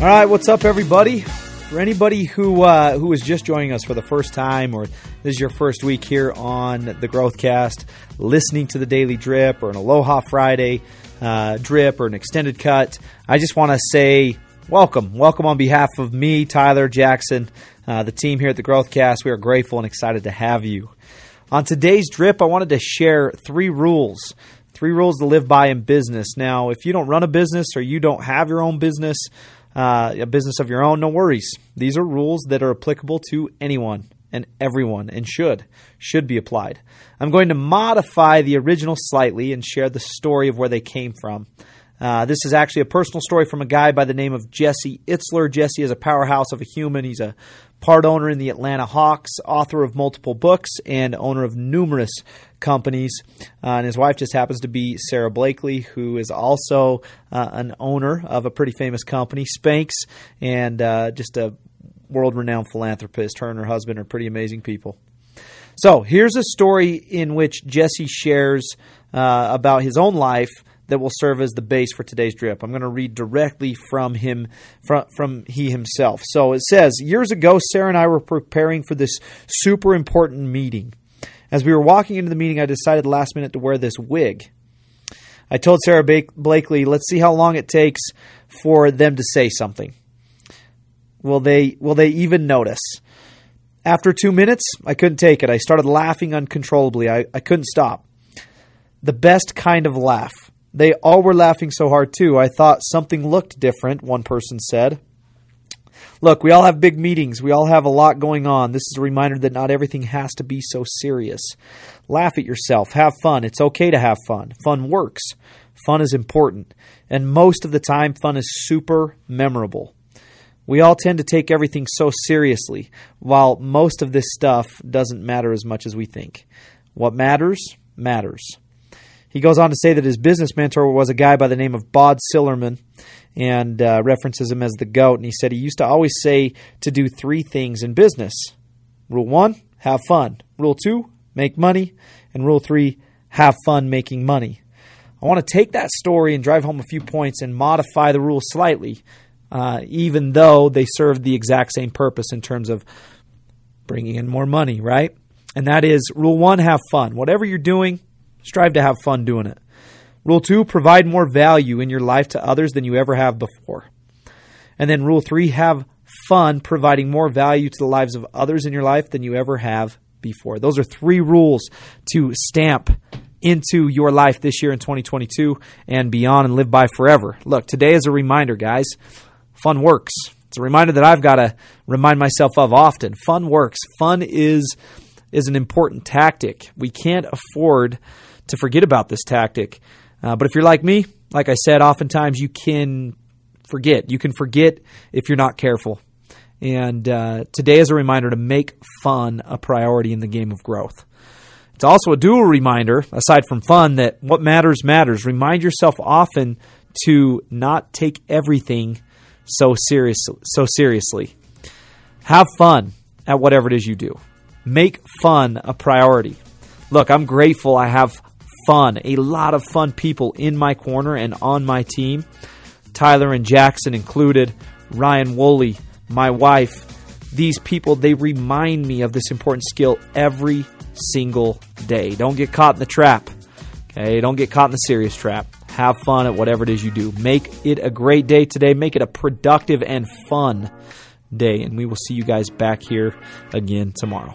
All right, what's up, everybody? For anybody who uh, who is just joining us for the first time, or this is your first week here on the Growthcast, listening to the Daily Drip or an Aloha Friday uh, drip or an extended cut, I just want to say welcome, welcome on behalf of me, Tyler Jackson, uh, the team here at the Growthcast. We are grateful and excited to have you. On today's drip, I wanted to share three rules three rules to live by in business. Now, if you don't run a business or you don't have your own business, uh, a business of your own, no worries. These are rules that are applicable to anyone and everyone and should should be applied. I'm going to modify the original slightly and share the story of where they came from. Uh, this is actually a personal story from a guy by the name of Jesse Itzler. Jesse is a powerhouse of a human. He's a part owner in the Atlanta Hawks, author of multiple books, and owner of numerous companies. Uh, and his wife just happens to be Sara Blakely, who is also uh, an owner of a pretty famous company, Spanx, and uh, just a world renowned philanthropist. Her and her husband are pretty amazing people. So here's a story in which Jesse shares uh, about his own life that will serve as the base for today's drip. I'm going to read directly from him, from, from he himself. So it says, Years ago, Sara and I were preparing for this super important meeting. As we were walking into the meeting, I decided last minute to wear this wig. I told Sara Blakely, let's see how long it takes for them to say something. Will they will they even notice? After two minutes, I couldn't take it. I started laughing uncontrollably. I, I couldn't stop. The best kind of laugh. They all were laughing so hard, too. I thought something looked different, one person said. Look, we all have big meetings. We all have a lot going on. This is a reminder that not everything has to be so serious. Laugh at yourself. Have fun. It's okay to have fun. Fun works. Fun is important. And most of the time, fun is super memorable. We all tend to take everything so seriously, while most of this stuff doesn't matter as much as we think. What matters, matters. He goes on to say that his business mentor was a guy by the name of Bob Sillerman and uh, references him as the GOAT. And he said he used to always say to do three things in business Rule one, have fun. Rule two, make money. And rule three, have fun making money. I want to take that story and drive home a few points and modify the rules slightly, uh, even though they serve the exact same purpose in terms of bringing in more money, right? And that is rule one, have fun. Whatever you're doing, Strive to have fun doing it. Rule two, provide more value in your life to others than you ever have before. And then rule three, have fun providing more value to the lives of others in your life than you ever have before. Those are three rules to stamp into your life this year in 2022 and beyond and live by forever. Look, today is a reminder, guys. Fun works. It's a reminder that I've got to remind myself of often. Fun works. Fun is is an important tactic. We can't afford to forget about this tactic. Uh, but if you're like me, like I said, oftentimes you can forget. You can forget if you're not careful. And uh, today is a reminder to make fun a priority in the game of growth. It's also a dual reminder, aside from fun, that what matters matters. Remind yourself often to not take everything so serious, so seriously. Have fun at whatever it is you do. Make fun a priority. Look, I'm grateful I have fun, a lot of fun people in my corner and on my team. Tyler and Jackson included, Ryan Woolley, my wife. These people, they remind me of this important skill every single day. Don't get caught in the trap. Okay, don't get caught in the serious trap. Have fun at whatever it is you do. Make it a great day today. Make it a productive and fun day. And we will see you guys back here again tomorrow.